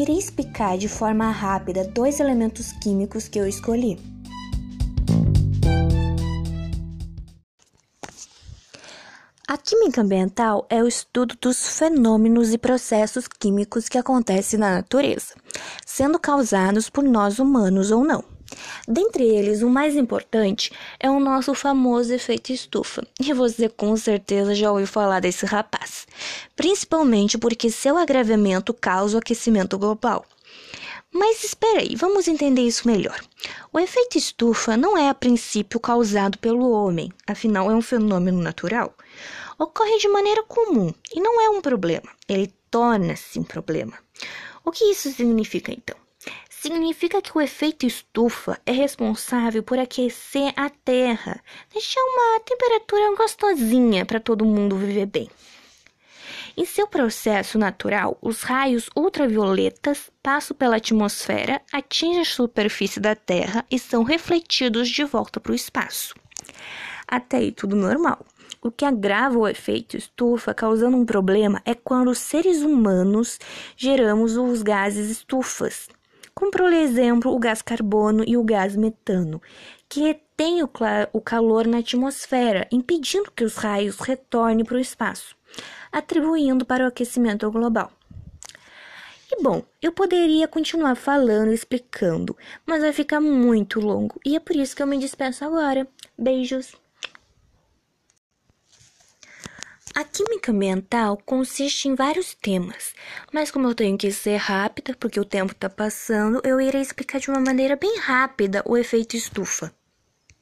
irei explicar de forma rápida dois elementos químicos que eu escolhi. A química ambiental é o estudo dos fenômenos e processos químicos que acontecem na natureza, sendo causados por nós humanos ou não. Dentre eles, o mais importante é o nosso famoso efeito estufa, e você com certeza já ouviu falar desse rapaz, principalmente porque seu agravamento causa o aquecimento global. Mas espera aí, vamos entender isso melhor. O efeito estufa não é a princípio causado pelo homem, afinal é um fenômeno natural. Ocorre de maneira comum e não é um problema, ele torna-se um problema. O que isso significa então? Significa que o efeito estufa é responsável por aquecer a Terra, deixar uma temperatura gostosinha para todo mundo viver bem. Em seu processo natural, os raios ultravioletas passam pela atmosfera, atingem a superfície da Terra e são refletidos de volta para o espaço. Até aí tudo normal. O que agrava o efeito estufa, causando um problema, é quando os seres humanos geramos os gases estufas, como por exemplo o gás carbono e o gás metano, que retém o, o calor na atmosfera, impedindo que os raios retornem para o espaço atribuindo para o aquecimento global. E bom, eu poderia continuar falando e explicando, mas vai ficar muito longo e é por isso que eu me despeço agora. Beijos! A química ambiental consiste em vários temas, mas como eu tenho que ser rápida porque o tempo está passando, eu irei explicar de uma maneira bem rápida o efeito estufa.